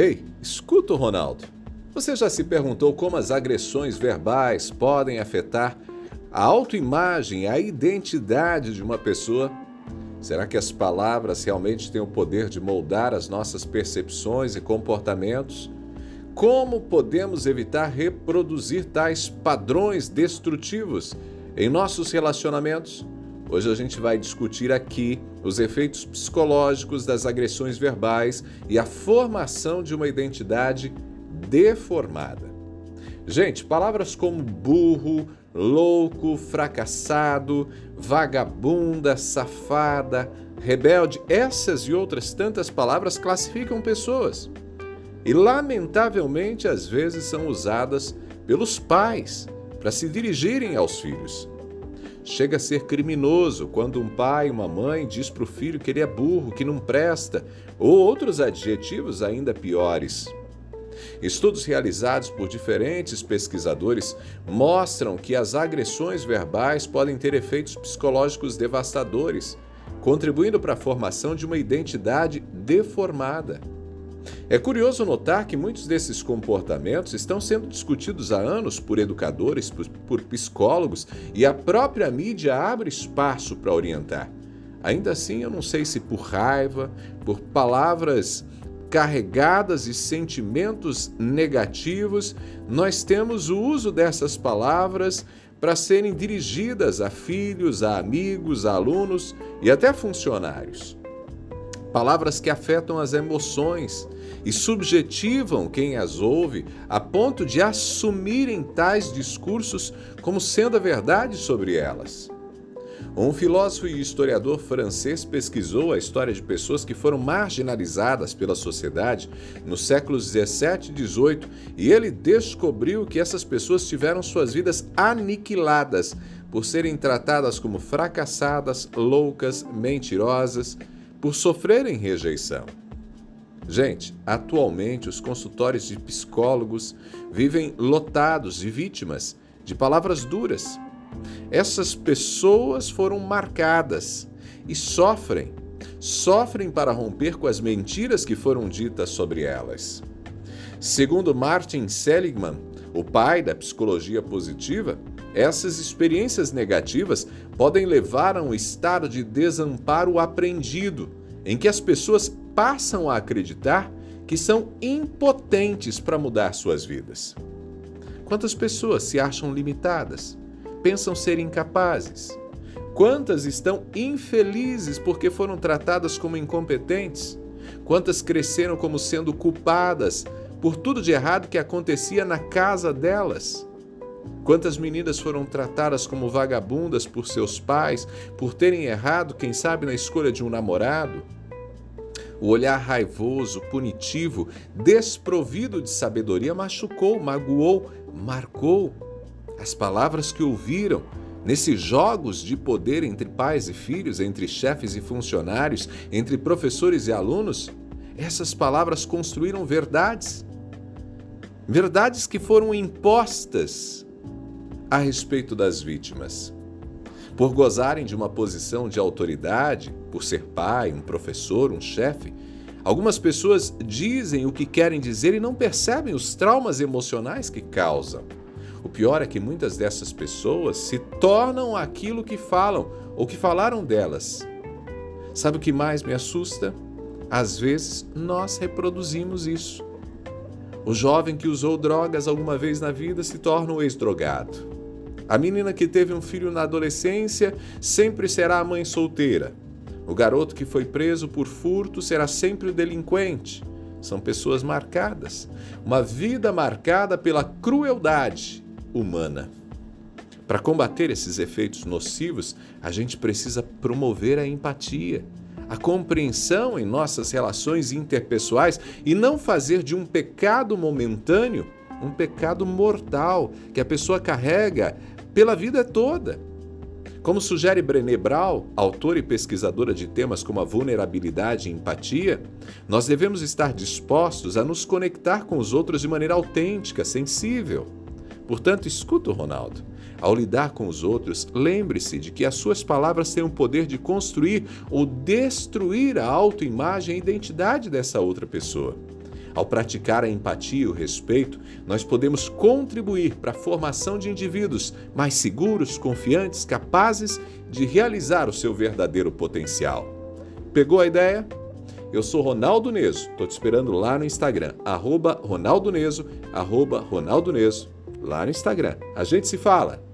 Ei, escuta, Ronaldo. Você já se perguntou como as agressões verbais podem afetar a autoimagem, a identidade de uma pessoa? Será que as palavras realmente têm o poder de moldar as nossas percepções e comportamentos? Como podemos evitar reproduzir tais padrões destrutivos em nossos relacionamentos? Hoje a gente vai discutir aqui os efeitos psicológicos das agressões verbais e a formação de uma identidade deformada. Gente, palavras como burro, louco, fracassado, vagabunda, safada, rebelde, essas e outras tantas palavras classificam pessoas. E lamentavelmente às vezes são usadas pelos pais para se dirigirem aos filhos. Chega a ser criminoso quando um pai, uma mãe diz para o filho que ele é burro, que não presta, ou outros adjetivos ainda piores. Estudos realizados por diferentes pesquisadores mostram que as agressões verbais podem ter efeitos psicológicos devastadores, contribuindo para a formação de uma identidade deformada. É curioso notar que muitos desses comportamentos estão sendo discutidos há anos por educadores, por, por psicólogos e a própria mídia abre espaço para orientar. Ainda assim, eu não sei se por raiva, por palavras carregadas de sentimentos negativos, nós temos o uso dessas palavras para serem dirigidas a filhos, a amigos, a alunos e até funcionários. Palavras que afetam as emoções e subjetivam quem as ouve a ponto de assumirem tais discursos como sendo a verdade sobre elas. Um filósofo e historiador francês pesquisou a história de pessoas que foram marginalizadas pela sociedade nos séculos 17 e 18 e ele descobriu que essas pessoas tiveram suas vidas aniquiladas por serem tratadas como fracassadas, loucas, mentirosas, por sofrerem rejeição. Gente, atualmente os consultórios de psicólogos vivem lotados de vítimas de palavras duras. Essas pessoas foram marcadas e sofrem, sofrem para romper com as mentiras que foram ditas sobre elas. Segundo Martin Seligman, o pai da psicologia positiva, essas experiências negativas podem levar a um estado de desamparo aprendido, em que as pessoas passam a acreditar que são impotentes para mudar suas vidas. Quantas pessoas se acham limitadas, pensam ser incapazes? Quantas estão infelizes porque foram tratadas como incompetentes? Quantas cresceram como sendo culpadas por tudo de errado que acontecia na casa delas? Quantas meninas foram tratadas como vagabundas por seus pais por terem errado, quem sabe, na escolha de um namorado? O olhar raivoso, punitivo, desprovido de sabedoria machucou, magoou, marcou. As palavras que ouviram nesses jogos de poder entre pais e filhos, entre chefes e funcionários, entre professores e alunos, essas palavras construíram verdades. Verdades que foram impostas a respeito das vítimas. Por gozarem de uma posição de autoridade, por ser pai, um professor, um chefe, algumas pessoas dizem o que querem dizer e não percebem os traumas emocionais que causam. O pior é que muitas dessas pessoas se tornam aquilo que falam ou que falaram delas. Sabe o que mais me assusta? Às vezes nós reproduzimos isso. O jovem que usou drogas alguma vez na vida se torna um ex-drogado. A menina que teve um filho na adolescência sempre será a mãe solteira. O garoto que foi preso por furto será sempre o delinquente. São pessoas marcadas. Uma vida marcada pela crueldade humana. Para combater esses efeitos nocivos, a gente precisa promover a empatia, a compreensão em nossas relações interpessoais e não fazer de um pecado momentâneo um pecado mortal que a pessoa carrega pela vida toda. Como sugere Brené Brown, autora e pesquisadora de temas como a vulnerabilidade e empatia, nós devemos estar dispostos a nos conectar com os outros de maneira autêntica, sensível. Portanto, escuta o Ronaldo. Ao lidar com os outros, lembre-se de que as suas palavras têm o poder de construir ou destruir a autoimagem e identidade dessa outra pessoa. Ao praticar a empatia e o respeito, nós podemos contribuir para a formação de indivíduos mais seguros, confiantes, capazes de realizar o seu verdadeiro potencial. Pegou a ideia? Eu sou Ronaldo Neso, estou te esperando lá no Instagram, arroba Ronaldo Neso, arroba Ronaldo Neso, lá no Instagram. A gente se fala!